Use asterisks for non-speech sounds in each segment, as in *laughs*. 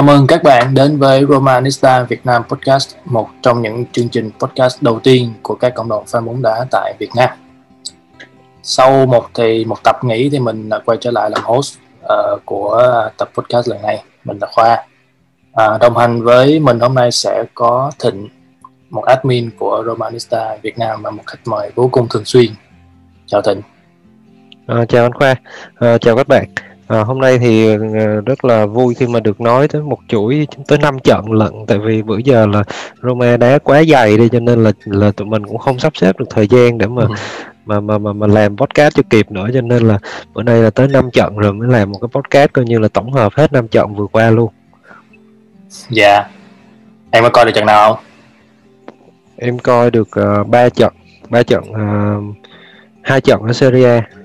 Chào mừng các bạn đến với Romanista Việt Nam Podcast, một trong những chương trình podcast đầu tiên của các cộng đồng fan bóng đá tại Việt Nam. Sau một thì một tập nghỉ thì mình đã quay trở lại làm host uh, của à, tập podcast lần này. Mình là Khoa. Uh, đồng hành với mình hôm nay sẽ có Thịnh, một admin của Romanista Việt Nam và một khách mời vô cùng thường xuyên. Chào Thịnh. À, chào anh Khoa, à, chào các bạn. À, hôm nay thì ờ, rất là vui khi mà được nói tới một chuỗi tới 5 trận lận tại vì bữa giờ là Roma đá quá dày đi cho nên là là tụi mình cũng không sắp xếp được thời gian để mà ừ. mà mà mà mà làm podcast cho kịp nữa cho nên là bữa nay là tới 5 trận rồi mới làm một cái podcast coi như là tổng hợp hết 5 trận vừa qua luôn. Dạ. Yeah. Em có coi được trận nào không? Em coi được uh, 3 trận, 3 trận uh, hai trận ở Serie A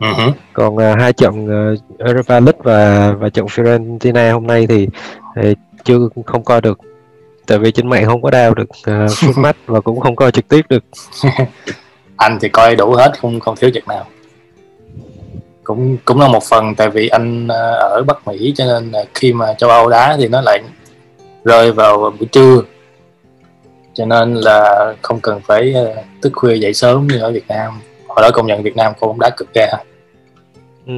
Uh-huh. Còn uh, hai trận uh, Europa League và và trận Fiorentina hôm nay thì, thì chưa không coi được tại vì trên mạng không có đao được uh, *laughs* full match và cũng không coi trực tiếp được. *laughs* anh thì coi đủ hết không không thiếu trận nào. Cũng cũng là một phần tại vì anh uh, ở Bắc Mỹ cho nên uh, khi mà châu Âu đá thì nó lại rơi vào buổi trưa cho nên là không cần phải uh, thức khuya dậy sớm như ở Việt Nam hồi đó công nhận Việt Nam không đá cực ga Ừ,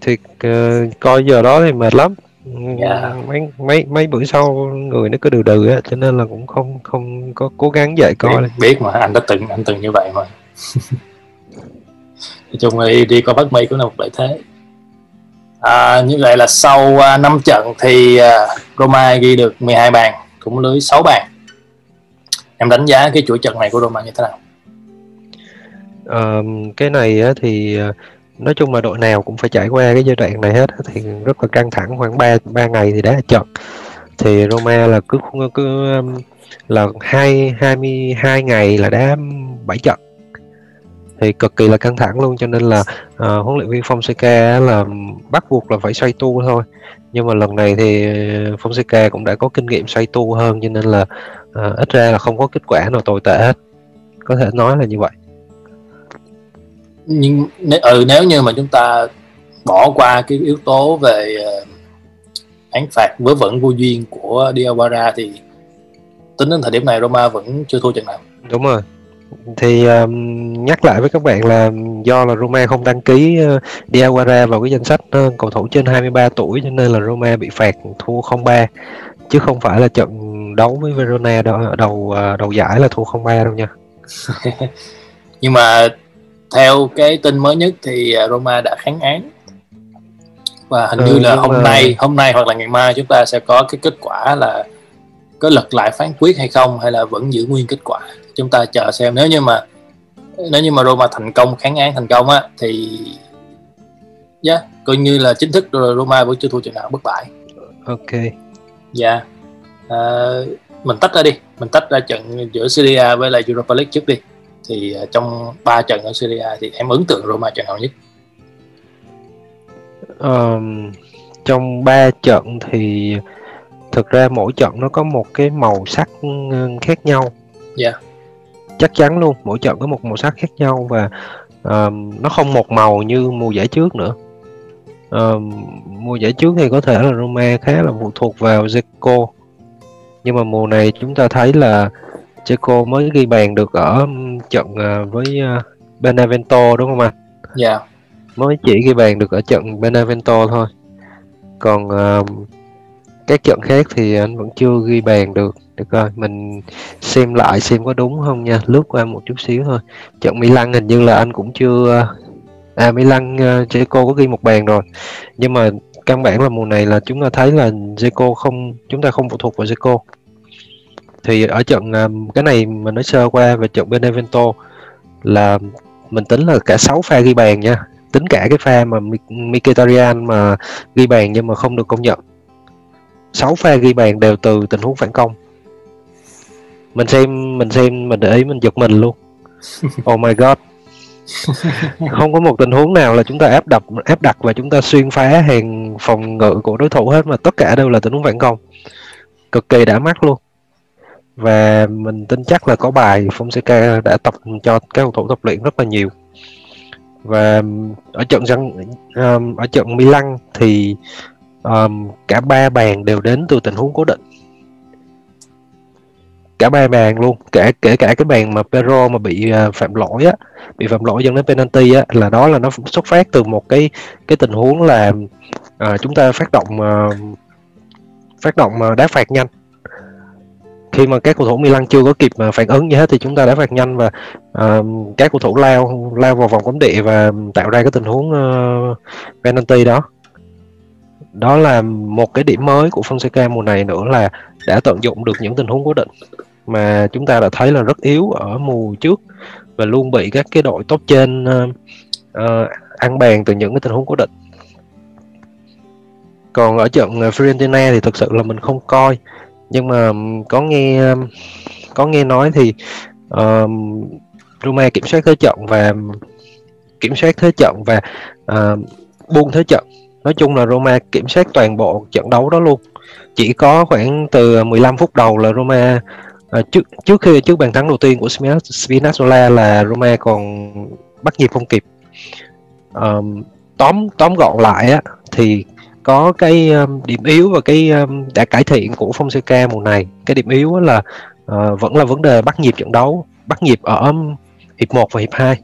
thì uh, coi giờ đó thì mệt lắm. Yeah. Dạ. mấy mấy mấy bữa sau người nó cứ đừ đừ á cho nên là cũng không không có cố gắng dậy coi. Biết, biết mà anh đã từng anh từng như vậy mà. *laughs* Nói chung là đi, đi coi Bắc Mỹ cũng là một lợi thế. À, như vậy là sau uh, à, 5 trận thì uh, Roma ghi được 12 bàn cũng lưới 6 bàn. Em đánh giá cái chuỗi trận này của Roma như thế nào? Uh, cái này thì uh, nói chung là đội nào cũng phải trải qua cái giai đoạn này hết thì rất là căng thẳng. Khoảng 3 ba ngày thì đá trận thì Roma là cứ cứ um, là hai hai mươi hai ngày là đá bảy trận thì cực kỳ là căng thẳng luôn cho nên là uh, huấn luyện viên Fonseca là bắt buộc là phải xoay tu thôi. Nhưng mà lần này thì Fonseca cũng đã có kinh nghiệm xoay tu hơn cho nên là uh, ít ra là không có kết quả nào tồi tệ hết. Có thể nói là như vậy nhưng ừ, nếu như mà chúng ta bỏ qua cái yếu tố về uh, án phạt vớ vẩn vô duyên của Diawara thì tính đến thời điểm này Roma vẫn chưa thua trận nào. Đúng rồi. Thì um, nhắc lại với các bạn là do là Roma không đăng ký uh, Diawara vào cái danh sách uh, cầu thủ trên 23 tuổi cho nên là Roma bị phạt thua 0-3 chứ không phải là trận đấu với Verona đầu đầu, đầu giải là thua 0-3 đâu nha. *laughs* Nhưng mà theo cái tin mới nhất thì à, Roma đã kháng án. Và hình ừ, như là hôm mà... nay hôm nay hoặc là ngày mai chúng ta sẽ có cái kết quả là có lật lại phán quyết hay không hay là vẫn giữ nguyên kết quả. Chúng ta chờ xem. Nếu như mà nếu như mà Roma thành công kháng án thành công á thì yeah, coi như là chính thức rồi Roma vẫn chưa thua trận nào bất bại. Ok. Dạ. Yeah. à, mình tách ra đi. Mình tách ra trận giữa Syria với lại Europa League trước đi thì uh, trong ba trận ở Syria thì em ấn tượng Roma trận nào nhất? Um, trong ba trận thì thực ra mỗi trận nó có một cái màu sắc ừ, khác nhau. Dạ. Yeah. Chắc chắn luôn, mỗi trận có một màu sắc khác nhau và um, nó không một màu như mùa giải trước nữa. Um, mùa giải trước thì có thể là Roma khá là phụ thuộc vào Zeko nhưng mà mùa này chúng ta thấy là Checo mới ghi bàn được ở trận à, với à, Benevento đúng không anh? Dạ. Yeah. Mới chỉ ghi bàn được ở trận Benevento thôi. Còn uh, các trận khác thì anh vẫn chưa ghi bàn được. Được rồi, mình xem lại xem có đúng không nha. Lướt qua một chút xíu thôi. Trận Milan hình như là anh cũng chưa à Milan uh, Checo có ghi một bàn rồi. Nhưng mà căn bản là mùa này là chúng ta thấy là Zico không chúng ta không phụ thuộc vào Zico thì ở trận cái này mình nói sơ qua về trận Benevento là mình tính là cả 6 pha ghi bàn nha. Tính cả cái pha mà Mkhitaryan mà ghi bàn nhưng mà không được công nhận. 6 pha ghi bàn đều từ tình huống phản công. Mình xem mình xem mình để ý mình giật mình luôn. Oh my god. *laughs* Không có một tình huống nào là chúng ta áp đập áp đặt và chúng ta xuyên phá hàng phòng ngự của đối thủ hết mà tất cả đều là tình huống phản công. Cực kỳ đã mắt luôn và mình tin chắc là có bài Fonseca đã tập cho các cầu thủ tập luyện rất là nhiều. Và um, ở trận răng um, ở trận Milan thì um, cả ba bàn đều đến từ tình huống cố định. Cả ba bàn luôn kể kể cả cái bàn mà Pedro mà bị uh, phạm lỗi á bị phạm lỗi dẫn đến penalty á là đó là nó xuất phát từ một cái cái tình huống là uh, chúng ta phát động uh, phát động uh, đá phạt nhanh khi mà các cầu thủ Milan chưa có kịp mà phản ứng gì hết thì chúng ta đã phạt nhanh và uh, các cầu thủ lao lao vào vòng cấm địa và tạo ra cái tình huống uh, penalty đó. Đó là một cái điểm mới của Fonseca mùa này nữa là đã tận dụng được những tình huống cố định mà chúng ta đã thấy là rất yếu ở mùa trước và luôn bị các cái đội top trên uh, uh, ăn bàn từ những cái tình huống cố định. Còn ở trận Fiorentina thì thực sự là mình không coi nhưng mà có nghe có nghe nói thì uh, Roma kiểm soát thế trận và kiểm soát thế trận và uh, buông thế trận. Nói chung là Roma kiểm soát toàn bộ trận đấu đó luôn. Chỉ có khoảng từ 15 phút đầu là Roma uh, ờ, trước trước khi trước bàn thắng đầu tiên của Spinazzola là Roma còn bắt nhịp không kịp. Um, tóm tóm gọn lại á thì có cái um, điểm yếu và cái um, đã cải thiện của Fonseca mùa này. Cái điểm yếu là uh, vẫn là vấn đề bắt nhịp trận đấu bắt nhịp ở um, hiệp 1 và hiệp 2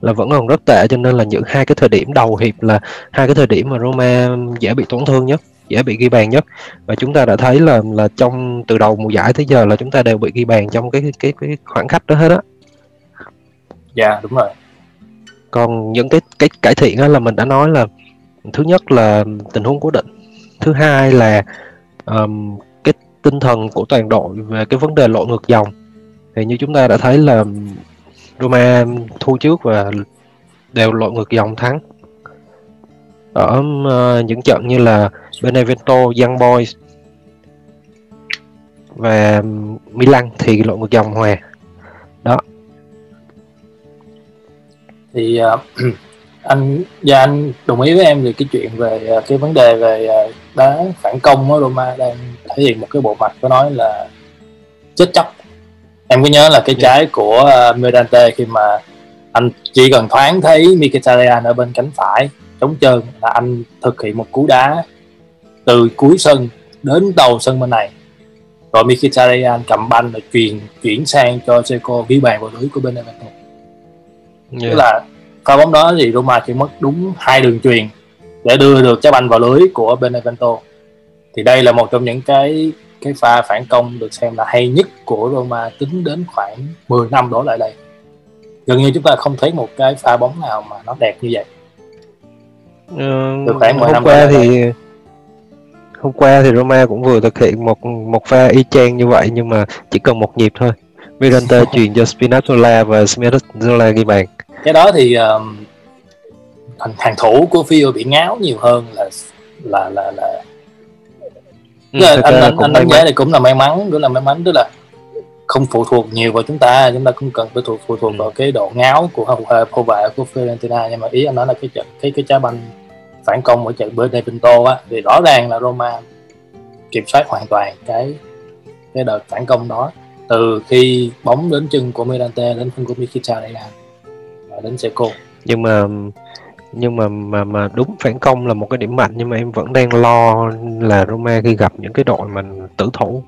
là vẫn còn rất tệ cho nên là những hai cái thời điểm đầu hiệp là hai cái thời điểm mà Roma dễ bị tổn thương nhất dễ bị ghi bàn nhất. Và chúng ta đã thấy là là trong từ đầu mùa giải tới giờ là chúng ta đều bị ghi bàn trong cái cái cái khoảng cách đó hết á. Dạ yeah, đúng rồi. Còn những cái cái cải thiện đó là mình đã nói là thứ nhất là tình huống cố định. Thứ hai là um, cái tinh thần của toàn đội về cái vấn đề lội ngược dòng. Thì như chúng ta đã thấy là Roma thua trước và đều lội ngược dòng thắng. Ở uh, những trận như là Benevento, Young Boys và Milan thì lội ngược dòng hòa. Đó. Thì uh, *clears throat* anh và dạ, anh đồng ý với em về cái chuyện về à, cái vấn đề về à, đá phản công ở Roma đang thể hiện một cái bộ mặt có nói là chết chóc em có nhớ là cái. Dạ. trái của uh, Mirante khi mà anh chỉ cần thoáng thấy Mkhitaryan ở bên cánh phải trống trơn là anh thực hiện một cú đá từ cuối sân đến đầu sân bên này rồi Mkhitaryan cầm banh rồi truyền chuyển sang cho Seco ghi bàn vào lưới của Benevento yeah. tức là pha bóng đó thì Roma chỉ mất đúng hai đường truyền để đưa được trái banh vào lưới của Benevento. Thì đây là một trong những cái cái pha phản công được xem là hay nhất của Roma tính đến khoảng 10 năm đổ lại đây. Gần như chúng ta không thấy một cái pha bóng nào mà nó đẹp như vậy. Ừ, khoảng 10 hôm năm qua thì đây. hôm qua thì Roma cũng vừa thực hiện một một pha y chang như vậy nhưng mà chỉ cần một nhịp thôi. Miranda *laughs* truyền cho Spinazzola và Spinazzola ghi bàn cái đó thì um, hàng, hàng thủ của Fio bị ngáo nhiều hơn là là là là ừ, là anh anh, anh đánh giá này cũng là may mắn cũng là may mắn tức là không phụ thuộc nhiều vào chúng ta chúng ta cũng cần phải thuộc phụ thuộc ừ. vào cái độ ngáo của hậu vệ của Fiorentina nhưng mà ý anh nói là cái trận cái cái trái banh phản công ở trận Benevento á thì rõ ràng là Roma kiểm soát hoàn toàn cái cái đợt phản công đó từ khi bóng đến chân của Mirante đến chân của Mkhitaryan đến Seco nhưng mà nhưng mà mà mà đúng phản công là một cái điểm mạnh nhưng mà em vẫn đang lo là Roma khi gặp những cái đội mình tử thủ.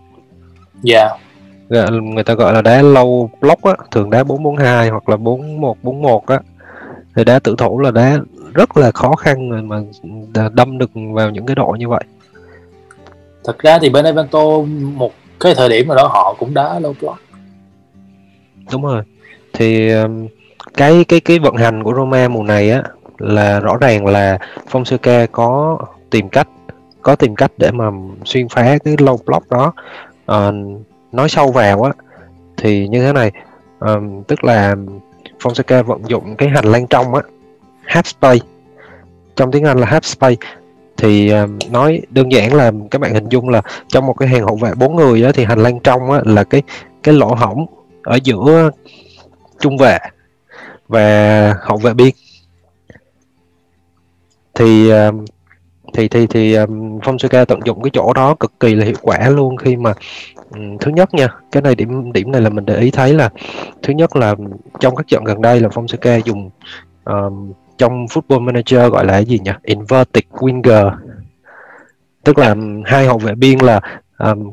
Dạ. Yeah. Người ta gọi là đá low block á, thường đá 442 hoặc là 4141 á. Thì đá tử thủ là đá rất là khó khăn mà đâm được vào những cái đội như vậy. Thật ra thì Benevento một cái thời điểm nào đó họ cũng đá low block. Đúng rồi. Thì cái cái cái vận hành của Roma mùa này á là rõ ràng là Fonseca có tìm cách có tìm cách để mà xuyên phá cái low block đó. À, nói sâu vào á thì như thế này à, tức là Fonseca vận dụng cái hành lang trong á half space. Trong tiếng Anh là half space. Thì ờ, nói đơn giản là các bạn hình dung là trong một cái hàng hậu vệ bốn người á, thì hành lang trong á, là cái cái lỗ hổng ở giữa trung vệ và hậu vệ biên thì thì thì ờ, thì um, Fonseca tận dụng cái chỗ đó cực kỳ là hiệu quả luôn khi mà ừ, thứ nhất nha cái này điểm điểm này là mình để ý thấy là thứ nhất là trong các trận gần đây là Fonseca dùng um, trong Football Manager gọi là cái gì nhỉ? Inverted winger. Tức là hai hậu vệ biên là um,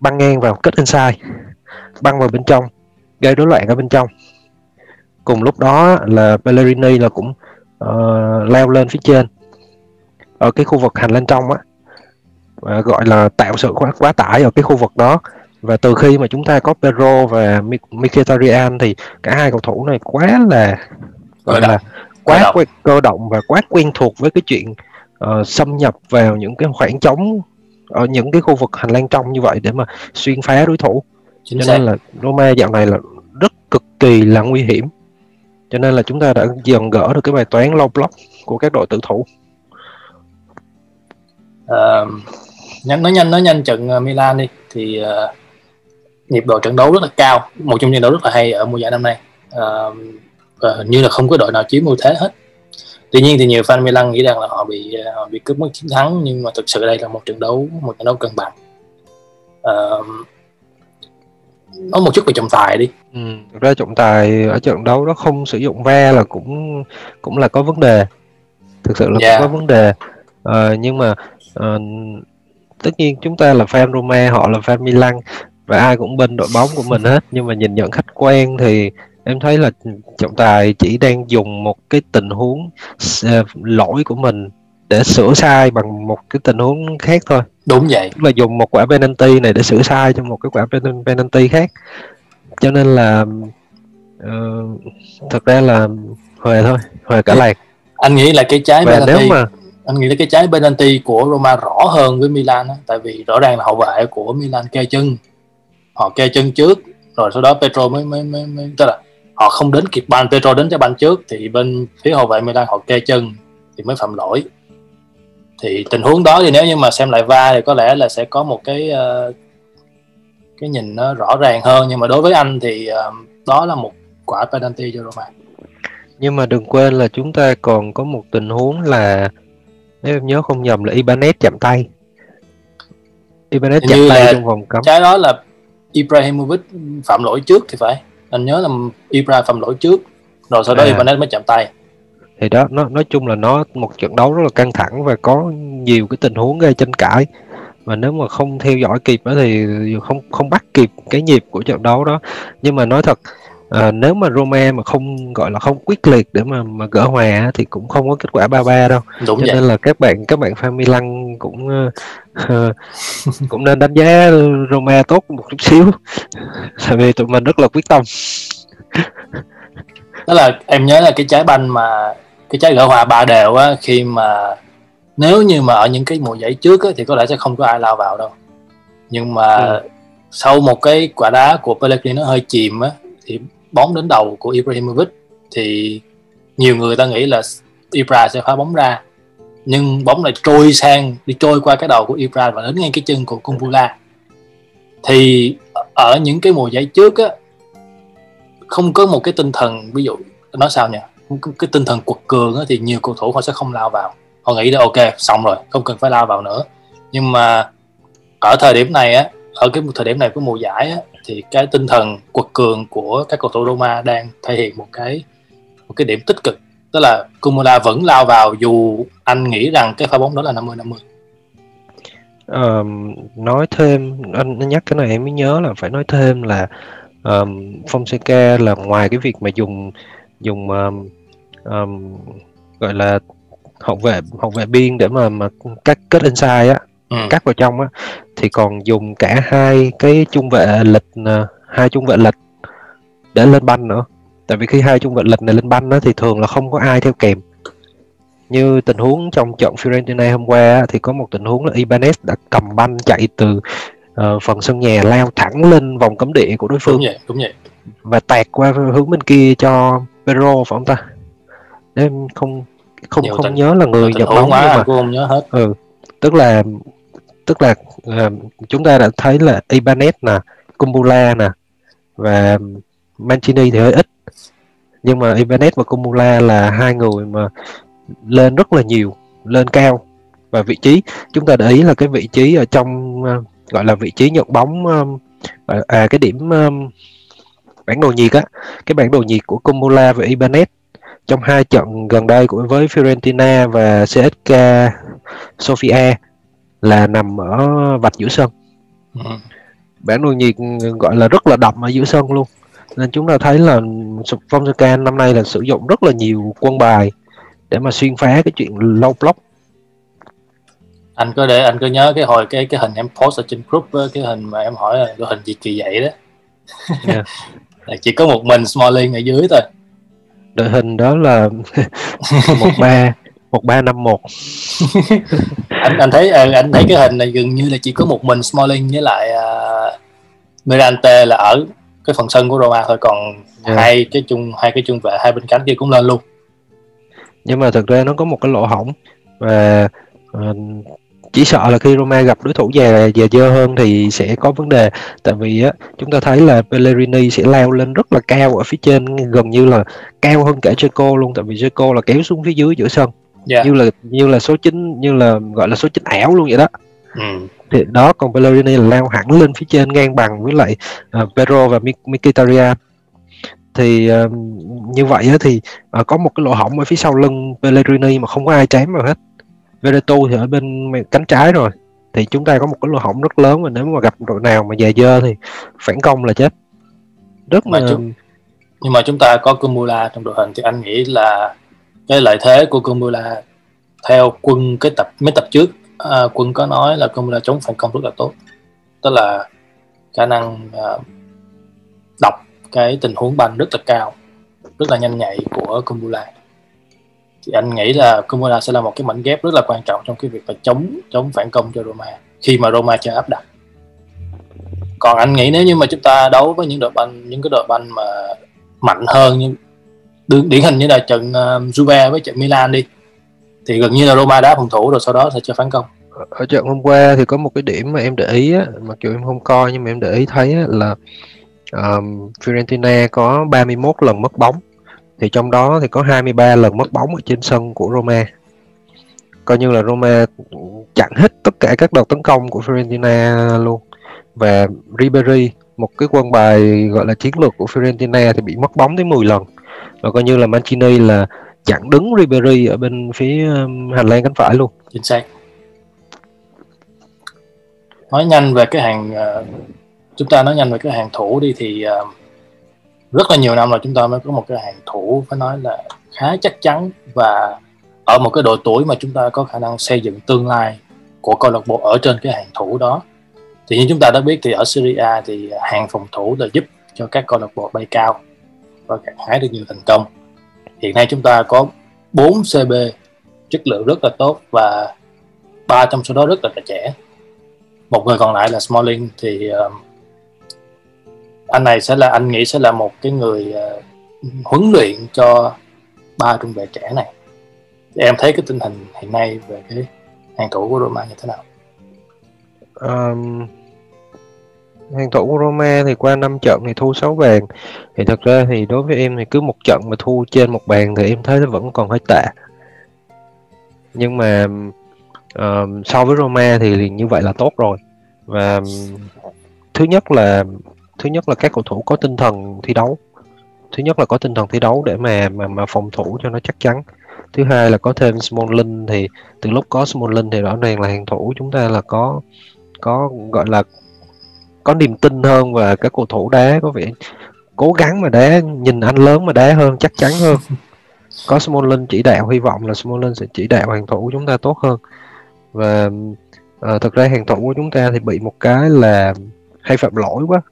băng ngang vào kết inside băng vào bên trong gây rối loạn ở bên trong cùng lúc đó là Pellegrini là cũng uh, leo lên phía trên ở cái khu vực hành lang trong á và gọi là tạo sự quá, quá tải ở cái khu vực đó. Và từ khi mà chúng ta có Pedro và Mkhitaryan thì cả hai cầu thủ này quá là gọi là quá quen, cơ động và quá quen thuộc với cái chuyện uh, xâm nhập vào những cái khoảng trống ở những cái khu vực hành lang trong như vậy để mà xuyên phá đối thủ. Chính cho xác. nên là Roma dạo này là rất cực kỳ là nguy hiểm cho nên là chúng ta đã dần gỡ được cái bài toán low block của các đội tử thủ. Ờ, nhanh nói nhanh nói nhanh trận ờ, Milan đi. Thì uh, nhịp độ trận đấu rất là cao một trong những đấu rất là hay ở mùa giải năm nay. Uh, và hình như là không có đội nào chiếm ưu thế hết. Tuy nhiên thì nhiều fan Milan nghĩ rằng là họ bị họ bị cướp mất chiến thắng nhưng mà thực sự đây là một trận đấu một trận đấu cân bằng. Uh, nói một chút về trọng tài đi ừ, thực ra trọng tài ở trận đấu đó không sử dụng ve là cũng cũng là có vấn đề. Thực sự là yeah. có vấn đề. Uh, nhưng mà uh, tất nhiên chúng ta là fan Roma họ là fan Milan và ai cũng bên đội bóng của mình hết. Nhưng mà nhìn nhận khách quan thì em thấy là trọng tài chỉ đang dùng một cái tình huống uh, lỗi của mình để sửa sai bằng một cái tình huống khác thôi. Đúng vậy. Tức là dùng một quả penalty này để sửa sai cho một cái quả penalty khác cho nên là uh, thật ra là huề thôi huề cả làng. Anh nghĩ là cái trái Và penalty nếu mà anh nghĩ là cái trái penalty của Roma rõ hơn với Milan đó, tại vì rõ ràng là hậu vệ của Milan kê chân. Họ kê chân trước rồi sau đó Petro mới mới mới, mới tức là họ không đến kịp bàn Petro đến cho bàn trước thì bên phía hậu vệ Milan họ kê chân thì mới phạm lỗi. Thì tình huống đó thì nếu như mà xem lại va thì có lẽ là sẽ có một cái uh, cái nhìn nó rõ ràng hơn. Nhưng mà đối với anh thì uh, đó là một quả penalty cho Roma. Nhưng mà đừng quên là chúng ta còn có một tình huống là nếu em nhớ không nhầm là Ibanez chạm tay. Ibanez chạm tay trong vòng cấm. trái đó là Ibrahimovic phạm lỗi trước thì phải. Anh nhớ là Ibra phạm lỗi trước rồi sau đó à. Ibanez mới chạm tay. Thì đó nó nói chung là nó một trận đấu rất là căng thẳng và có nhiều cái tình huống gây tranh cãi mà nếu mà không theo dõi kịp đó thì không không bắt kịp cái nhịp của trận đấu đó. Nhưng mà nói thật à, nếu mà Roma mà không gọi là không quyết liệt để mà mà gỡ hòa thì cũng không có kết quả 3-3 đâu. Đúng cho vậy. nên là các bạn các bạn fan Milan cũng uh, *laughs* cũng nên đánh giá Roma tốt một chút xíu. *laughs* Tại vì tụi mình rất là quyết tâm. Đó là em nhớ là cái trái banh mà cái trái gỡ hòa ba đều á khi mà nếu như mà ở những cái mùa giải trước á, thì có lẽ sẽ không có ai lao vào đâu. Nhưng mà ừ. sau một cái quả đá của Pellegrini nó hơi chìm á thì bóng đến đầu của Ibrahimovic thì nhiều người ta nghĩ là Ibra sẽ phá bóng ra. Nhưng bóng lại trôi sang đi trôi qua cái đầu của Ibra và đến ngay cái chân của Kumbula. Thì ở những cái mùa giải trước á không có một cái tinh thần ví dụ nói sao nhỉ? Cái tinh thần quật cường á, thì nhiều cầu thủ họ sẽ không lao vào họ nghĩ là ok xong rồi không cần phải lao vào nữa. Nhưng mà ở thời điểm này á ở cái thời điểm này của mùa giải á, thì cái tinh thần quật cường của các cầu thủ Roma đang thể hiện một cái một cái điểm tích cực. Tức là Kumula vẫn lao vào dù anh nghĩ rằng cái pha bóng đó là 50 50 um, nói thêm anh, anh nhắc cái này em mới nhớ là phải nói thêm là um, Fonseca là ngoài cái việc mà dùng dùng um, um, gọi là hậu vệ hậu vệ biên để mà mà cắt kết inside á ừ. cắt vào trong á thì còn dùng cả hai cái trung vệ lịch à, hai trung vệ lịch để lên banh nữa tại vì khi hai trung vệ lịch này lên banh á thì thường là không có ai theo kèm như tình huống trong trận Fiorentina hôm qua thì có một tình huống là Ibanez đã cầm banh chạy từ uh, phần sân nhà lao thẳng lên vòng cấm địa của đối phương đúng vậy, đúng vậy. và tạt qua hướng bên kia cho Pedro phải không ta em không không Nhiều không tình, nhớ là người nhập bóng nhưng mà không nhớ hết. ừ tức là tức là uh, chúng ta đã thấy là Ibanez nè Kumbula nè và Mancini thì hơi ít. Nhưng mà Ibanez và Kumbula là hai người mà lên rất là nhiều lên cao. Và vị trí chúng ta để ý là cái vị trí ở trong uh, gọi là vị trí nhận bóng um, à cái điểm um, bản đồ nhiệt á cái bản đồ nhiệt của Kumbula và Ibanez trong hai trận gần đây của với Fiorentina và CSK Sofia là nằm ở vạch giữa sân. Ừ. bản đồ nhiệt gọi là rất là đậm ở giữa sân luôn. Nên chúng ta thấy là Fonseca năm nay là sử dụng rất là nhiều quân bài để mà xuyên phá cái chuyện low block. Anh có để anh có nhớ cái hồi cái cái hình em post ở trên group cái hình mà em hỏi là cái hình gì kỳ vậy đó? Yeah. *laughs* là chỉ có một mình Smalling ở dưới thôi đội hình đó là *laughs* một ba một ba năm một *laughs* anh anh thấy ờ, anh thấy cái hình này gần như là chỉ có một mình Smalling với lại uh, Mirante là ở cái phần sân của Roma thôi còn yeah. hai cái chung hai cái chung vệ hai bên cánh kia cũng lên luôn nhưng mà thực ra nó có một cái lỗ hỏng và uh, chỉ sợ là khi Roma gặp đối thủ già già dơ hơn thì sẽ có vấn đề tại vì á chúng ta thấy là Pellegrini sẽ leo lên rất là cao ở phía trên gần như là cao hơn cả Checo luôn tại vì Checo là kéo xuống phía dưới giữa sân yeah. Dạ. như là như là số 9 như là gọi là số 9 ảo luôn vậy đó ừ. thì đó còn Pellegrini là leo hẳn lên phía trên ngang bằng với lại uh, Pedro và Mkhitaryan thì uh, như vậy á, thì uh, có một cái lỗ hổng ở phía sau lưng Pellegrini mà không có ai chém vào hết Veretout thì ở bên cánh trái rồi. Thì chúng ta có một cái lỗ hổng rất lớn và nếu mà gặp đội nào mà già dơ thì phản công là chết. Rất mà chúng, nhưng mà chúng ta có Kumula trong đội hình thì anh nghĩ là cái lợi thế của Kumula theo quân cái tập mấy tập trước à, quân có nói là Kumula chống phản công rất là tốt. Tức là khả năng à, đọc cái tình huống banh rất là cao rất là nhanh nhạy của Kumula thì anh nghĩ là Kumula sẽ là một cái mảnh ghép rất là quan trọng trong cái việc là chống chống phản công cho Roma khi mà Roma chưa áp đặt. Còn anh nghĩ nếu như mà chúng ta đấu với những đội banh những cái đội banh mà mạnh hơn như điển hình như là trận uh, Juve với trận Milan đi thì gần như là Roma đá phòng thủ rồi sau đó sẽ cho phản công. Ở trận hôm qua thì có một cái điểm mà em để ý á, mặc dù em không coi nhưng mà em để ý thấy á, là um, Fiorentina có 31 lần mất bóng thì trong đó thì có 23 lần mất bóng ở trên sân của Roma. Coi như là Roma chặn hết tất cả các đợt tấn công của Fiorentina luôn. Và Ribery một cái quân bài gọi là chiến lược của Fiorentina thì bị mất bóng tới 10 lần. Và coi như là Mancini là chặn đứng Ribery ở bên phía um, hành lang cánh phải luôn. Chính xác. Nói nhanh về cái hàng uh, chúng ta nói nhanh về cái hàng thủ đi thì uh, rất là nhiều năm rồi chúng ta mới có một cái hàng thủ phải nói là khá chắc chắn và ở một cái độ tuổi mà chúng ta có khả năng xây dựng tương lai của câu lạc bộ ở trên cái hàng thủ đó. Thì như chúng ta đã biết thì ở Syria thì hàng phòng thủ là giúp cho các câu lạc bộ bay cao và gặt hái được nhiều thành công. Hiện nay chúng ta có 4 CB chất lượng rất là tốt và ba trong số đó rất là trẻ. Một người còn lại là Smalling thì uh, anh này sẽ là anh nghĩ sẽ là một cái người uh, huấn luyện cho ba trung vệ trẻ này. Thì em thấy cái tình hình hiện nay về cái hàng thủ của Roma như thế nào? Um, hàng thủ của Roma thì qua 5 trận thì thu 6 bàn. Thì thật ra thì đối với em thì cứ một trận mà thu trên một bàn thì em thấy nó vẫn còn hơi tệ. Nhưng mà um, so với Roma thì như vậy là tốt rồi. Và thứ nhất là thứ nhất là các cầu thủ có tinh thần thi đấu. Thứ nhất là có tinh thần thi đấu để mà mà mà phòng thủ cho nó chắc chắn. Thứ hai là có thêm Smalling thì từ lúc có Smalling thì rõ ràng là hàng thủ chúng ta là có có gọi là có niềm tin hơn và các cầu thủ đá có vẻ cố gắng mà đá nhìn anh lớn mà đá hơn chắc chắn hơn. Có Smalling chỉ đạo hy vọng là Smalling sẽ chỉ đạo hàng thủ chúng ta tốt hơn. Và ờ, uh, thực ra hàng thủ của chúng ta thì bị một cái là hay phạm lỗi quá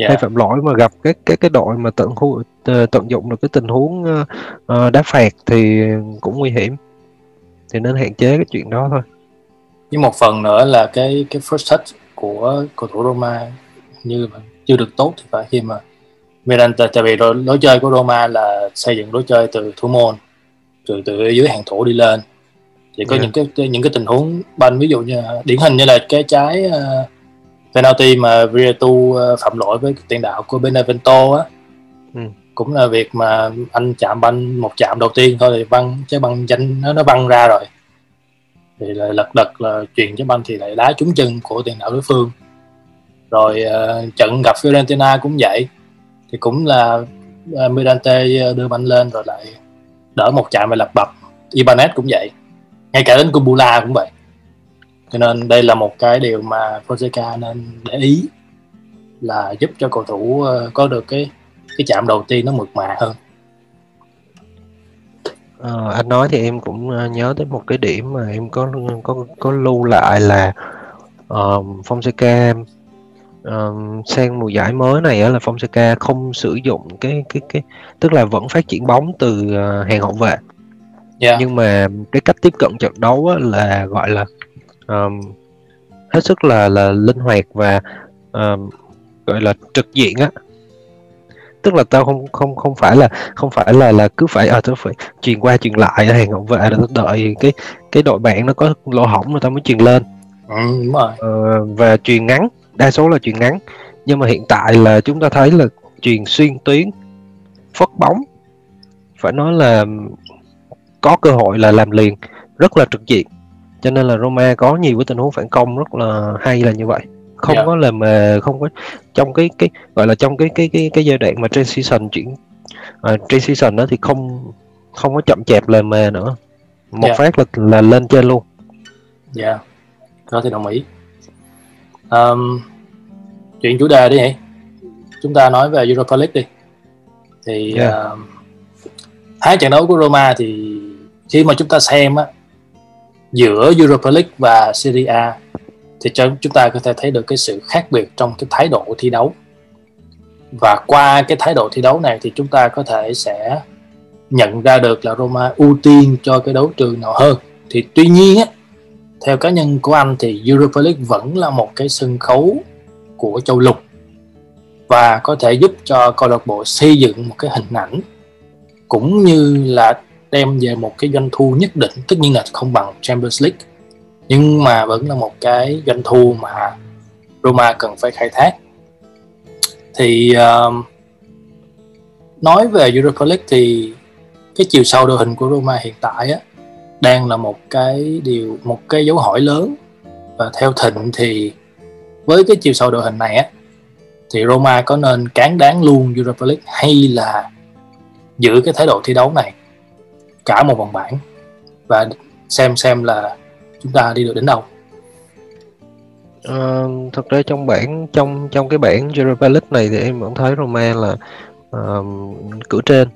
yeah. hay phạm lỗi mà gặp cái cái cái đội mà tận khu ờ, tận dụng được cái tình huống uh, đá phạt thì cũng nguy hiểm thì nên hạn chế cái chuyện đó thôi nhưng một phần nữa là cái cái first touch của cầu thủ Roma như mà chưa được tốt thì phải khi mà Milan tại vì lối chơi của Roma là xây dựng lối chơi từ thủ môn từ từ dưới hàng thủ đi lên thì có yeah. những cái những cái tình huống banh ví dụ như điển hình như là cái trái uh, penalty mà Virtu uh, phạm lỗi với tiền đạo của Benevento á. Ừ. cũng là việc mà anh chạm banh một chạm đầu tiên thôi thì băng trái băng danh nó nó băng ra rồi. Thì lại lật đật là truyền trái banh thì lại đá trúng chân của tiền đạo đối phương. Rồi uh, trận gặp Fiorentina cũng vậy. Thì cũng là uh, Mirante đưa banh lên rồi lại đỡ một chạm và lập bập. Ibanez cũng vậy. Ngay cả đến Kumbula cũng vậy cho nên đây là một cái điều mà Fonseca nên để ý là giúp cho cầu thủ ờ, có được cái cái chạm đầu tiên nó mượt mà hơn Ờ, anh nói thì em cũng ờ, nhớ tới một cái điểm mà em có có có lưu lại là uh, Fonseca uh, sang mùa giải mới này là Fonseca không sử dụng cái cái cái tức là vẫn phát triển bóng từ uh, hàng hậu vệ yeah. nhưng mà cái cách tiếp cận trận đấu á, là gọi là um, hết sức là là linh hoạt và um, gọi là trực diện á. Tức là tao không không không phải là không phải là là cứ phải à tao phải truyền qua truyền lại hàng hậu vệ là tao đợi cái cái đội bạn nó có lỗ hổng rồi tao mới truyền lên. Ừ, đúng rồi. Ờ, và truyền ngắn đa số là truyền ngắn. Nhưng mà hiện tại là chúng ta thấy là truyền xuyên tuyến phất bóng. Phải nói là có cơ hội là làm liền rất là trực diện cho nên là Roma có nhiều cái tình huống phản công rất là hay là như vậy. Không Dạ. có là mà không có trong cái cái gọi là trong cái cái cái cái giai đoạn mà transition chuyển uh, transition đó thì không không có chậm chạp là mà nữa. Một Dạ. phát là là lên trên luôn. Dạ. Có thể đồng ý. Um, chuyện chủ đề đi nhỉ chúng ta nói về Europa League đi. Thì Dạ. um, hai trận đấu của Roma thì khi mà chúng ta xem á giữa Europa League và Serie A thì cho chúng ta có thể thấy được cái sự khác biệt trong cái thái độ thi đấu. Và qua cái thái độ thi đấu này thì chúng ta có thể sẽ nhận ra được là Roma ưu tiên cho cái đấu trường nào hơn. Thì tuy nhiên á, theo cá nhân của anh thì Europa League vẫn là một cái sân khấu của châu lục và có thể giúp cho câu lạc bộ xây dựng một cái hình ảnh cũng như là đem về một cái doanh thu nhất định tất nhiên là không bằng Champions League. Nhưng mà vẫn là một cái doanh thu mà Roma cần phải khai thác. Thì um, nói về Europa League thì cái chiều sâu đội hình của Roma hiện tại á đang là một cái điều một cái dấu hỏi lớn. Và theo Thịnh thì với cái chiều sâu đội hình này á thì Roma có nên cán đáng luôn Europa League hay là giữ cái thái độ thi đấu này? Cả một vòng bảng. Và xem xem là chúng ta đi được đến đâu. Ờ, à, thực ra trong bảng trong trong cái bảng Europa League này thì em vẫn thấy Roma là ờ, uh, cửa trên.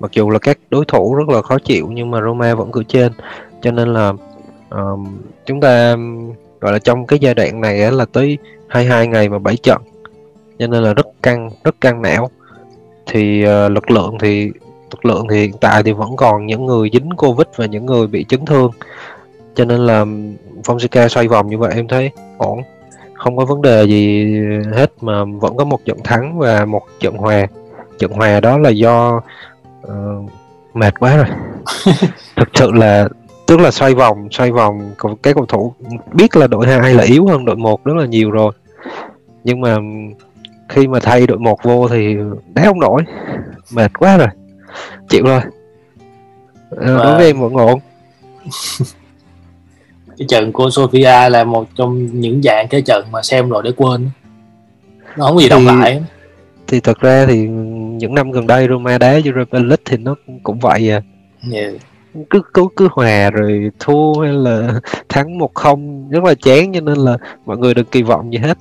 Mặc dù là các đối thủ rất là khó chịu nhưng mà Roma vẫn cửa trên. Cho nên là uh, chúng ta gọi là trong cái giai đoạn này á, là tới 22 ngày mà 7 trận. Cho nên là rất căng rất căng não. Thì uh, lực lượng thì lực lượng thì hiện tại thì vẫn còn những người dính Covid và những người bị chấn thương. Cho nên là Fonseca xoay vòng như vậy em thấy ổn. Không có vấn đề gì hết mà vẫn có một trận thắng và một trận hòa. Trận hòa đó là do uh, mệt quá rồi. *laughs* Thực sự là tức là xoay vòng xoay vòng cái cầu thủ biết là đội hai là yếu hơn đội một rất là nhiều rồi. Nhưng mà khi mà thay đội một vô thì đá không nổi. Mệt quá rồi chịu Ờ, Và- đối với em vẫn ổn. *laughs* Cái trận của Sofia là một trong những dạng cái trận mà xem rồi để quên. Nó không có gì Thì- lại. thì thật ra thì những năm gần đây Roma đá Europa League thì nó cũng- vậy à. Yeah. cứ cứ cứ hòa rồi thua hay là *laughs* thắng một không rất là chán cho nên là mọi người đừng kỳ vọng gì hết.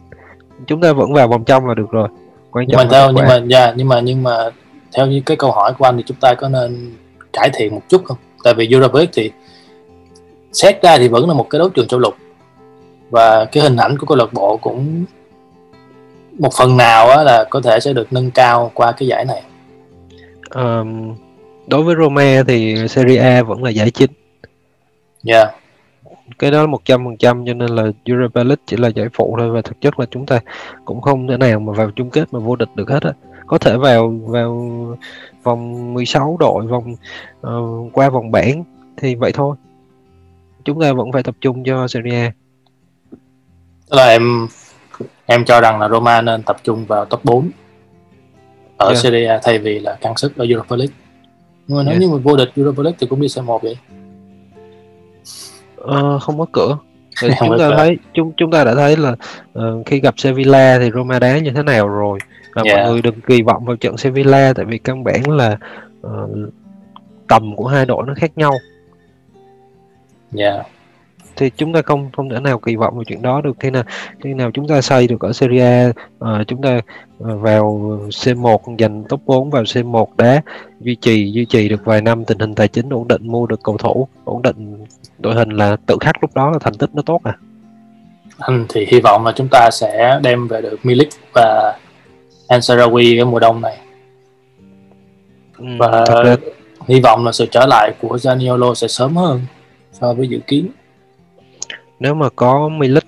Chúng ta vẫn vào vòng trong là được rồi. Quan nhưng trọng mà là theo kết nhưng mà yeah, nhưng mà nhưng mà theo như cái câu hỏi của anh thì chúng ta có nên cải thiện một chút không? Tại vì Europa League thì xét ra thì vẫn là một cái đấu trường châu lục. Và cái hình ảnh của câu lạc bộ cũng một phần nào á là có thể sẽ được nâng cao qua cái giải này. Ờm, đối với Roma thì Serie A vẫn là giải chính. Yeah. cái đó là một trăm phần trăm cho nên là Europa League chỉ là giải phụ thôi. Và thực chất là chúng ta cũng không thể nào mà vào chung kết mà vô địch được hết á có thể vào vào vòng 16 đội vòng ờ, qua vòng bảng thì vậy thôi chúng ta vẫn phải tập trung cho Serie A Tức là em em cho rằng là Roma nên tập trung vào top 4 ở Yeah. Serie A thay vì là căng sức ở Europa League nhưng mà nếu Yeah. như mà vô địch Europa League thì cũng đi C1 vậy Ờ, không có cửa Thì *laughs* Không chúng ta cửa. thấy chúng chúng ta đã thấy là ờ, khi gặp Sevilla thì Roma đá như thế nào rồi và Yeah. mọi người đừng kỳ vọng vào trận Sevilla tại vì căn bản là ờ, tầm của hai đội nó khác nhau yeah. thì chúng ta không không thể nào kỳ vọng vào chuyện đó được khi nào khi nào chúng ta xây được ở Serie A uh, chúng ta uh, vào C1 giành top 4 vào C1 đá duy trì duy trì được vài năm tình hình tài chính ổn định mua được cầu thủ ổn định đội hình là tự khắc lúc đó là thành tích nó tốt à anh thì hy vọng là chúng ta sẽ đem về được Milik và Ansarawi cái mùa đông này. Ừ, và hy vọng là sự trở lại của Zaniolo sẽ sớm hơn so với dự kiến. Nếu mà có Milik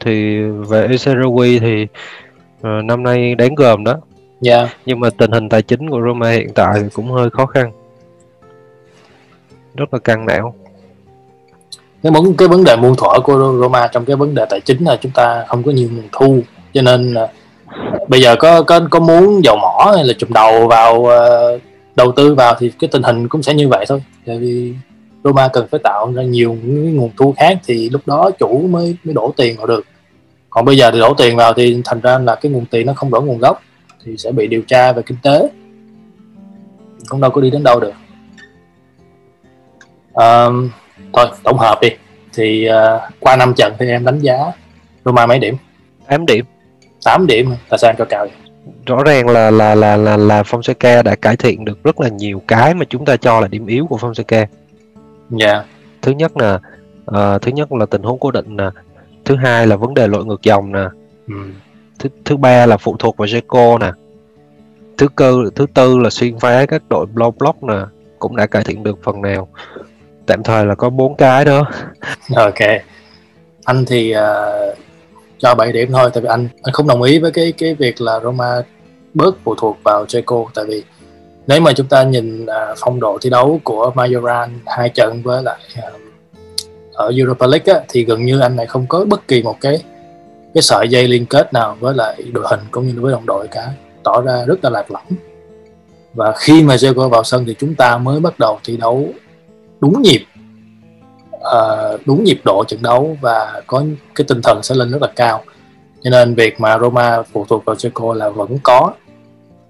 thì về Ansarawi thì uh, năm nay đáng gờm đó. Yeah. Dạ. nhưng mà tình hình tài chính của Roma hiện tại thì cũng hơi khó khăn. Rất là căng não. Cái vấn cái vấn đề muôn thuở của Roma trong cái vấn đề tài chính là chúng ta không có nhiều nguồn thu. Cho nên uh, bây giờ có có có muốn dầu mỏ hay là chụm đầu vào ờ, đầu tư vào thì cái tình hình cũng sẽ như vậy thôi. Tại vì Roma cần phải tạo ra nhiều những nguồn thu khác thì lúc đó chủ mới mới đổ tiền vào được. Còn bây giờ thì đổ tiền vào thì thành ra là cái nguồn tiền nó không đổ nguồn gốc thì sẽ bị điều tra về kinh tế. Không đâu có đi đến đâu được. À, thôi tổng hợp đi. Thì uh, qua năm trận thì em đánh giá Roma mấy điểm? 8 điểm? 8 điểm tại sao em cho cao vậy rõ ràng là là là là là Fonseca đã cải thiện được rất là nhiều cái mà chúng ta cho là điểm yếu của Fonseca. Dạ. Yeah. Thứ nhất là uh, thứ nhất là tình huống cố định nè, thứ hai là vấn đề lội ngược dòng nè, ừ. thứ thứ ba là phụ thuộc vào Jeco nè, thứ cơ thứ tư là xuyên phá các đội block block nè cũng đã cải thiện được phần nào tạm thời là có bốn cái đó ok anh thì uh, cho 7 điểm thôi tại vì anh anh không đồng ý với cái cái việc là Roma bớt phụ thuộc vào Checo tại vì nếu mà chúng ta nhìn uh, phong độ thi đấu của Majoran hai trận với lại uh, ở Europa League á, thì gần như anh này không có bất kỳ một cái cái sợi dây liên kết nào với lại đội hình cũng như với đồng đội cả. Tỏ ra rất là lạc lõng. Và khi mà Jago vào sân thì chúng ta mới bắt đầu thi đấu đúng nhịp uh, đúng nhịp độ trận đấu và có cái tinh thần sẽ lên rất là cao. Cho nên việc mà Roma phụ thuộc vào Checo là vẫn có.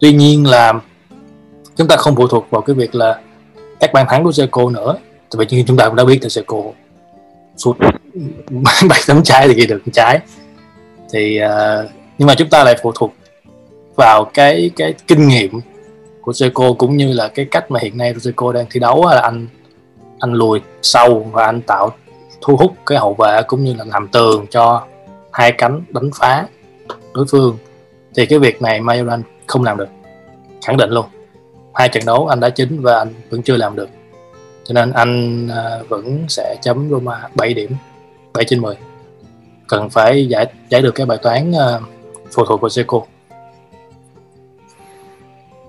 Tuy nhiên là chúng ta không phụ thuộc vào cái việc là các bàn thắng của Checo nữa. Tại vì như chúng ta cũng đã biết là Checo suốt *laughs* bảy tấm trái thì ghi được trái. Thì uh, nhưng mà chúng ta lại phụ thuộc vào cái cái kinh nghiệm của Seiko cũng như là cái cách mà hiện nay Seiko đang thi đấu là anh anh lùi sâu và anh tạo thu hút cái hậu vệ cũng như là làm tường cho hai cánh đánh phá đối phương. Thì cái việc này Mayoran không làm được. Khẳng định luôn. Hai trận đấu anh đã chính và anh vẫn chưa làm được. Cho nên anh à, vẫn sẽ chấm Roma 7 điểm 7 trên 10 cần phải giải giải được cái bài toán à, phụ thuộc vào Seco.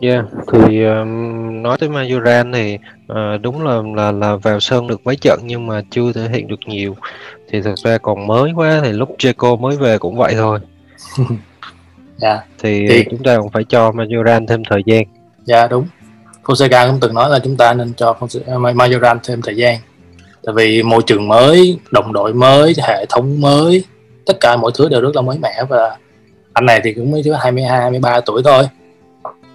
Yeah, thì um, nói tới Majoran thì uh, đúng là là là vào sân được mấy trận nhưng mà chưa thể hiện được nhiều. Thì thực ra còn mới quá thì lúc Jeco mới về cũng vậy thôi. *laughs* dạ. Thì, thì chúng ta còn phải cho Majoran thêm thời gian. Dạ đúng. Fonseca cũng từng nói là chúng ta nên cho Majoran thêm thời gian. Tại vì môi trường mới, đồng đội mới, hệ thống mới, tất cả mọi thứ đều rất là mới mẻ và anh này thì cũng mới thứ 22 23 tuổi thôi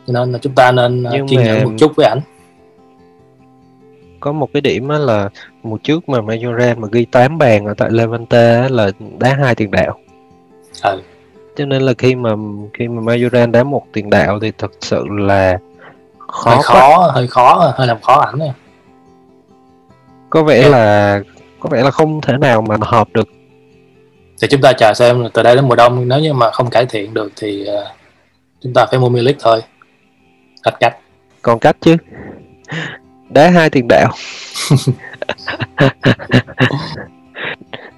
cho nên là chúng ta nên ờ, Nhưng kiên nhẫn một chút với ảnh có một cái điểm là một trước mà Majoran mà ghi 8 bàn ở tại Levante là đá hai tiền đạo ừ. cho nên là khi mà khi mà Majoran đá một tiền đạo thì thật sự là khó hơi khó quá. hơi khó hơi làm khó ảnh này có vẻ yeah. là có vẻ là không thể nào mà hợp được thì chúng ta chờ xem từ đây đến mùa đông nếu như mà không cải thiện được thì uh, chúng ta phải mua Milik thôi cách cách. Còn cách chứ. Đá hai tiền đạo.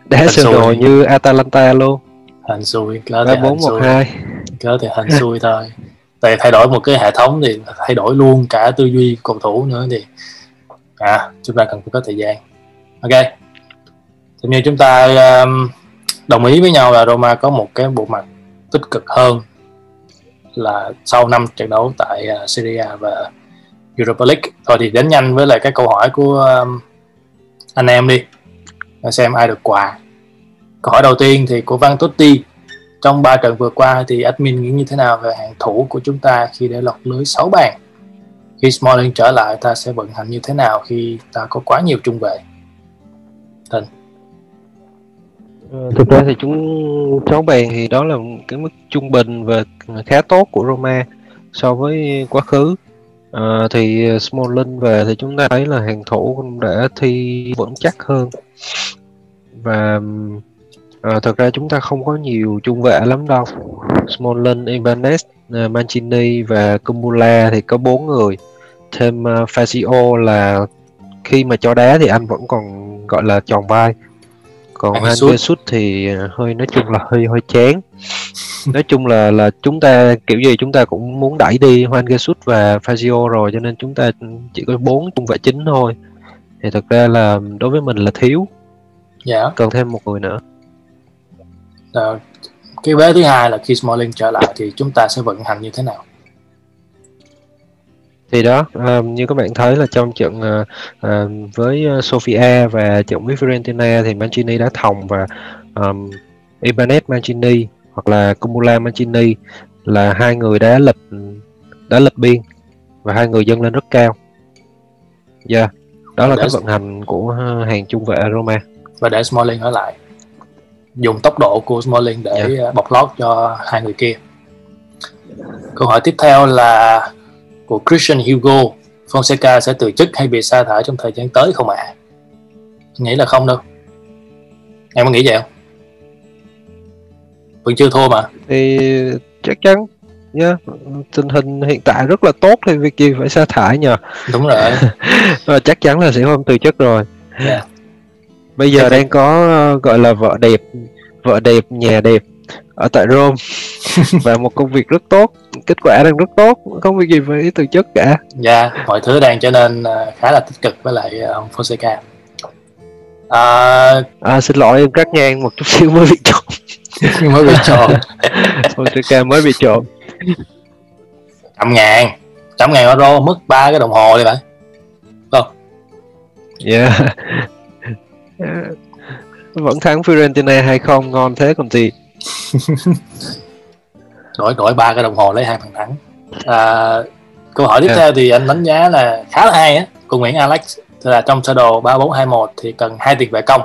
Đá sơ đồ như Atalanta luôn. Hình xui. Cớ thì bốn một hai. Cớ thì hình xui thôi. Tại thay đổi một cái hệ thống thì thay đổi luôn cả tư duy cầu thủ nữa thì à chúng ta cần phải có thời gian. Ok. Thì như chúng ta um, đồng ý với nhau là Roma có một cái bộ mặt tích cực hơn là sau năm trận đấu tại à, uh, Syria và Europa League. Thôi thì đến nhanh với lại cái câu hỏi của um, anh em đi. Xem ai được quà. Câu hỏi đầu tiên thì của Văn Totti trong ba trận vừa qua thì admin nghĩ như thế nào về hàng thủ của chúng ta khi để lọt lưới 6 bàn? Khi Smalling trở lại ta sẽ vận hành như thế nào khi ta có quá nhiều trung vệ? Thịnh thực ra thì chúng cháu bàn thì đó là cái mức trung bình và khá tốt của Roma so với quá khứ. À, thì Smalling về thì chúng ta thấy là hàng thủ cũng đã thi vững chắc hơn và à, thật ra chúng ta không có nhiều trung vệ lắm đâu. Smalling, Ibanez, Mancini và Kumula thì có bốn người. Thêm uh, Fazio là khi mà cho đá thì anh vẫn còn gọi là tròn vai còn Han Jesus thì à, hơi nói chung là hơi hơi chán. *laughs* Nói chung là là chúng ta kiểu gì chúng ta cũng muốn đẩy đi Juan Jesus và Fazio rồi cho nên chúng ta chỉ có bốn trung vệ chính thôi. Thì thực ra là đối với mình là thiếu. Dạ. Cần thêm một người nữa. À, cái vế thứ hai là khi Smalling trở lại thì chúng ta sẽ vận hành như thế nào thì đó uh, như các bạn thấy là trong trận uh, uh, với Sofia và trận với Fiorentina thì Mancini đã thòng và um, Ibanez Mancini hoặc là Cumula Mancini là hai người đã lập đã lập biên và hai người dâng lên rất cao. Dạ, yeah. đó là cái vận hành của hàng trung vệ Roma. Và để Smalling ở lại dùng tốc độ của Smalling để yeah. Dạ. bọc lót cho hai người kia. Câu hỏi tiếp theo là của Christian Hugo Fonseca sẽ từ chức hay bị sa thải trong thời gian tới không ạ? À? Nghĩ là không đâu. Em có nghĩ vậy không? Vẫn chưa thua mà. Thì chắc chắn nhá tình hình hiện tại rất là tốt thì việc gì phải sa thải nhờ đúng rồi *laughs* và chắc chắn là sẽ không từ chức rồi yeah. Dạ. bây giờ đang có gọi là vợ đẹp vợ đẹp nhà đẹp ở tại Rome. *laughs* Và một công việc rất tốt kết quả đang rất tốt không việc gì phải từ chức cả. Dạ yeah, mọi thứ đang trở nên ờ, khá là tích cực với lại ờ, ông Fonseca. À, à xin lỗi em cắt ngang một chút xíu mới bị trộm. *laughs* Mới bị trộm. *laughs* Fonseca mới bị trộm. Trăm ngàn. Trăm ngàn euro mất ba cái đồng hồ đi bạn. Không? Yeah vẫn thắng Fiorentina hay không ngon thế còn gì đổi đổi ba cái đồng hồ lấy hai phần thắng. À, câu hỏi tiếp yeah. theo thì anh đánh giá là khá là hay á. Của Nguyễn Alex là trong sơ đồ 3421 thì cần hai tiền vệ công.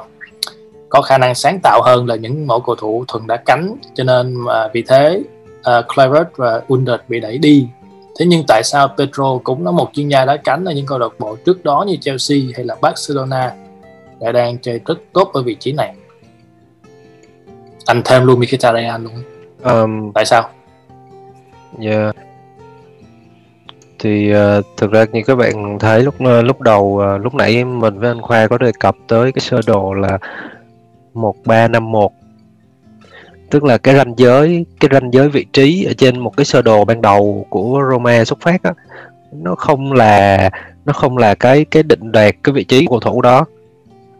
Có khả năng sáng tạo hơn là những mẫu cầu thủ thuần đá cánh cho nên mà vì thế uh, Cleverett và Under bị đẩy đi. Thế nhưng tại sao Pedro cũng là một chuyên gia đá cánh ở những câu lạc bộ trước đó như Chelsea hay là Barcelona lại đang chơi rất tốt ở vị trí này anh thêm luôn Mkhitaryan luôn. Um, tại sao? yeah. thì uh, thực ra như các bạn thấy lúc uh, lúc đầu uh, lúc nãy mình với anh Khoa có đề cập tới cái sơ đồ là một ba năm một. Tức là cái ranh giới cái ranh giới vị trí ở trên một cái sơ đồ ban đầu của Roma xuất phát á nó không là nó không là cái cái định đoạt cái vị trí của cầu thủ đó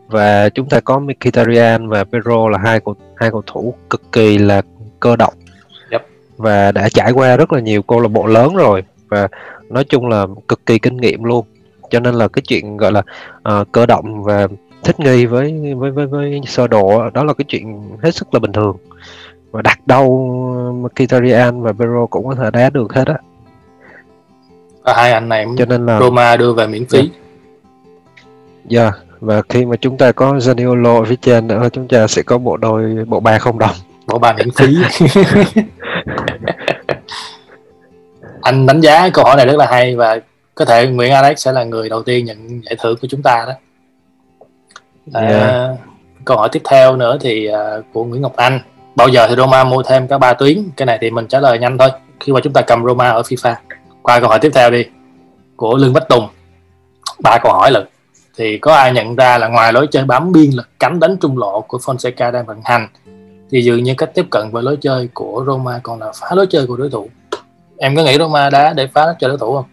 và chúng ta có Mkhitaryan và Pedro là hai cầu hai cầu thủ cực kỳ là cơ động. Yep. và đã trải qua rất là nhiều câu lạc bộ lớn rồi. Và nói chung là cực kỳ kinh nghiệm luôn. Cho nên là cái chuyện gọi là uh, cơ động và thích nghi với với với với sơ đồ đó là cái chuyện hết sức là bình thường. Và đặt đâu Mkhitaryan và Pedro cũng có thể đá được hết á. Hai anh này cho nên là Roma đưa về miễn phí. Dạ. Yeah. yeah và khi mà chúng ta có Zaniolo ở phía trên nữa chúng ta sẽ có bộ đôi bộ ba không đồng. Bộ ba miễn phí. *laughs* Anh đánh giá câu hỏi này rất là hay và có thể Nguyễn Alex sẽ là người đầu tiên nhận giải thưởng của chúng ta đó. À, yeah. câu hỏi tiếp theo nữa thì uh, của Nguyễn Ngọc Anh. Bao giờ thì Roma mua thêm cả ba tuyến? Cái này thì mình trả lời nhanh thôi. Khi mà chúng ta cầm Roma ở FIFA. Qua câu hỏi tiếp theo đi. Của Lương Bách Tùng. Ba câu hỏi lận thì có ai nhận ra là ngoài lối chơi bám biên là cánh đánh trung lộ của Fonseca đang vận hành thì dường như cách tiếp cận với lối chơi của Roma còn là phá lối chơi của đối thủ. Em có nghĩ Roma đã để phá lối chơi đối thủ không?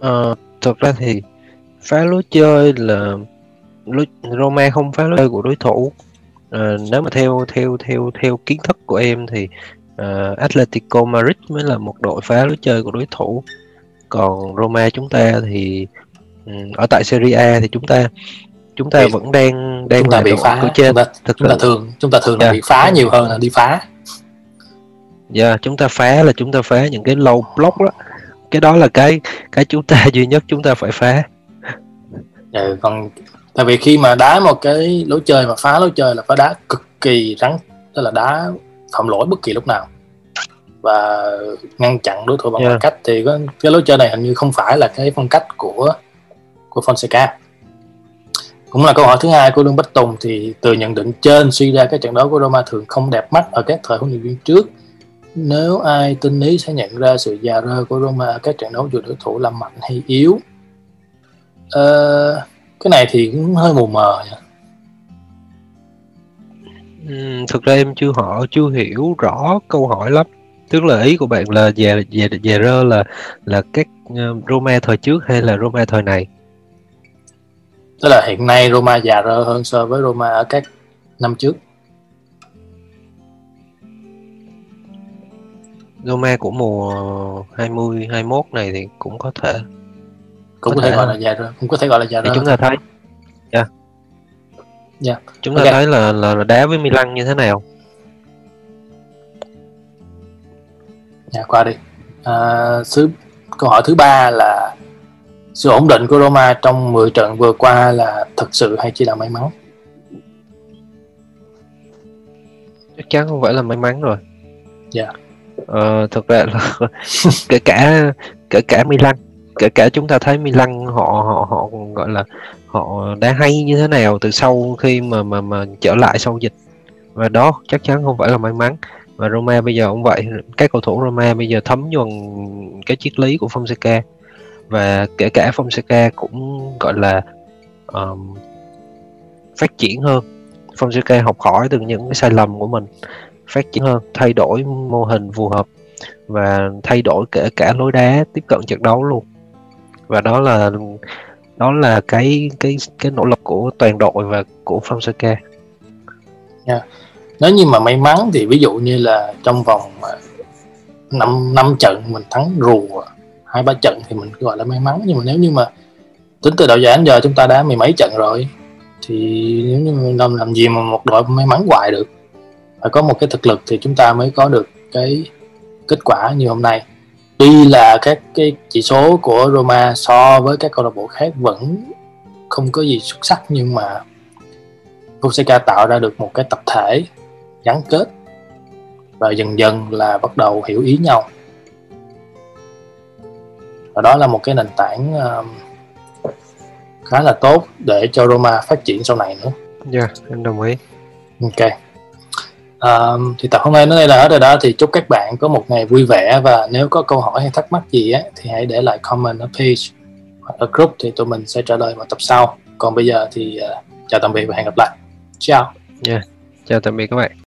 Ờ, thực ra thì phá lối chơi là lối, Roma không phá lối chơi của đối thủ. À, nếu mà theo theo theo theo kiến thức của em thì uh, Atletico Madrid mới là một đội phá lối chơi của đối thủ. Còn Roma chúng ta thì ở tại Serie A thì chúng ta chúng ta vẫn đang đang chúng ta bị phá trên chúng ta, thực chúng ta thường chúng ta thường yeah. là dạ. bị phá nhiều hơn là đi phá dạ yeah, chúng ta phá là chúng ta phá những cái low block đó cái đó là cái cái chúng ta *laughs* duy nhất chúng ta phải phá ừ, còn tại vì khi mà đá một cái lối chơi mà phá lối chơi là phải đá cực kỳ rắn tức là đá phạm lỗi bất kỳ lúc nào và ngăn chặn đối thủ bằng yeah. cách thì cái, cái lối chơi này hình như không phải là cái phong cách của của Fonseca. Cũng là câu hỏi thứ hai của Lương Bách Tùng thì từ nhận định trên suy ra các trận đấu của Roma thường không đẹp mắt ở các thời huấn luyện viên trước nếu ai tin ý sẽ nhận ra sự già rơ của Roma ở các trận đấu dù đối thủ là mạnh hay yếu. À, cái này thì cũng hơi mù mờ nhỉ? Ừ, thực ra em chưa họ chưa hiểu rõ câu hỏi lắm. Tức là ý của bạn là già già già rơ là là các ờ, Roma thời trước hay là Roma thời này? Tức là hiện nay Roma già rơ hơn so với Roma ở các năm trước Roma của mùa 20 21 này thì cũng có thể cũng có, có thể, thể gọi là già rơ cũng có thể gọi là già rơ chúng ta thấy yeah. yeah. Dạ. chúng ta okay. thấy là, là đá với Milan như thế nào dạ qua đi à, thứ câu hỏi thứ ba là sự ổn định của Roma trong 10 trận vừa qua là thật sự hay chỉ là may mắn? Chắc chắn không phải là may mắn rồi. Dạ. Yeah. ờ, thực ra là *laughs* kể cả kể cả Milan kể cả chúng ta thấy Milan họ họ họ gọi là họ đã hay như thế nào từ sau khi mà mà mà trở lại sau dịch. Và đó chắc chắn không phải là may mắn. Và Roma bây giờ cũng vậy. Các cầu thủ Roma bây giờ thấm nhuần cái triết lý của Fonseca và kể cả Fonseca cũng gọi là um, phát triển hơn Fonseca học hỏi từ những cái sai lầm của mình phát triển hơn thay đổi mô hình phù hợp và thay đổi kể cả lối đá tiếp cận trận đấu luôn và đó là đó là cái cái cái nỗ lực của toàn đội và của Fonseca. Yeah. Dạ. Nếu như mà may mắn thì ví dụ như là trong vòng ờ, năm năm trận mình thắng rùa hai, ba trận thì mình gọi là may mắn. Nhưng mà nếu như mà tính từ đầu giải đến giờ chúng ta đã mười mấy trận rồi, thì nếu như làm làm gì mà một đội may mắn hoài được? Phải có một cái thực lực thì chúng ta mới có được cái kết quả như hôm nay. Tuy là các cái chỉ số của Roma so với các câu lạc bộ khác vẫn không có gì xuất sắc, nhưng mà Fonseca tạo ra được một cái tập thể gắn kết và dần dần là bắt đầu hiểu ý nhau và đó là một cái nền tảng uh, khá là tốt để cho Roma phát triển sau này nữa. Dạ, yeah, em đồng ý. Ok. Um, thì tập hôm nay đến đây là hết rồi đó thì chúc các bạn có một ngày vui vẻ và nếu có câu hỏi hay thắc mắc gì á thì hãy để lại comment ở page hoặc ở group thì tụi mình sẽ trả lời vào tập sau còn bây giờ thì uh, chào tạm biệt và hẹn gặp lại ciao yeah. chào tạm biệt các bạn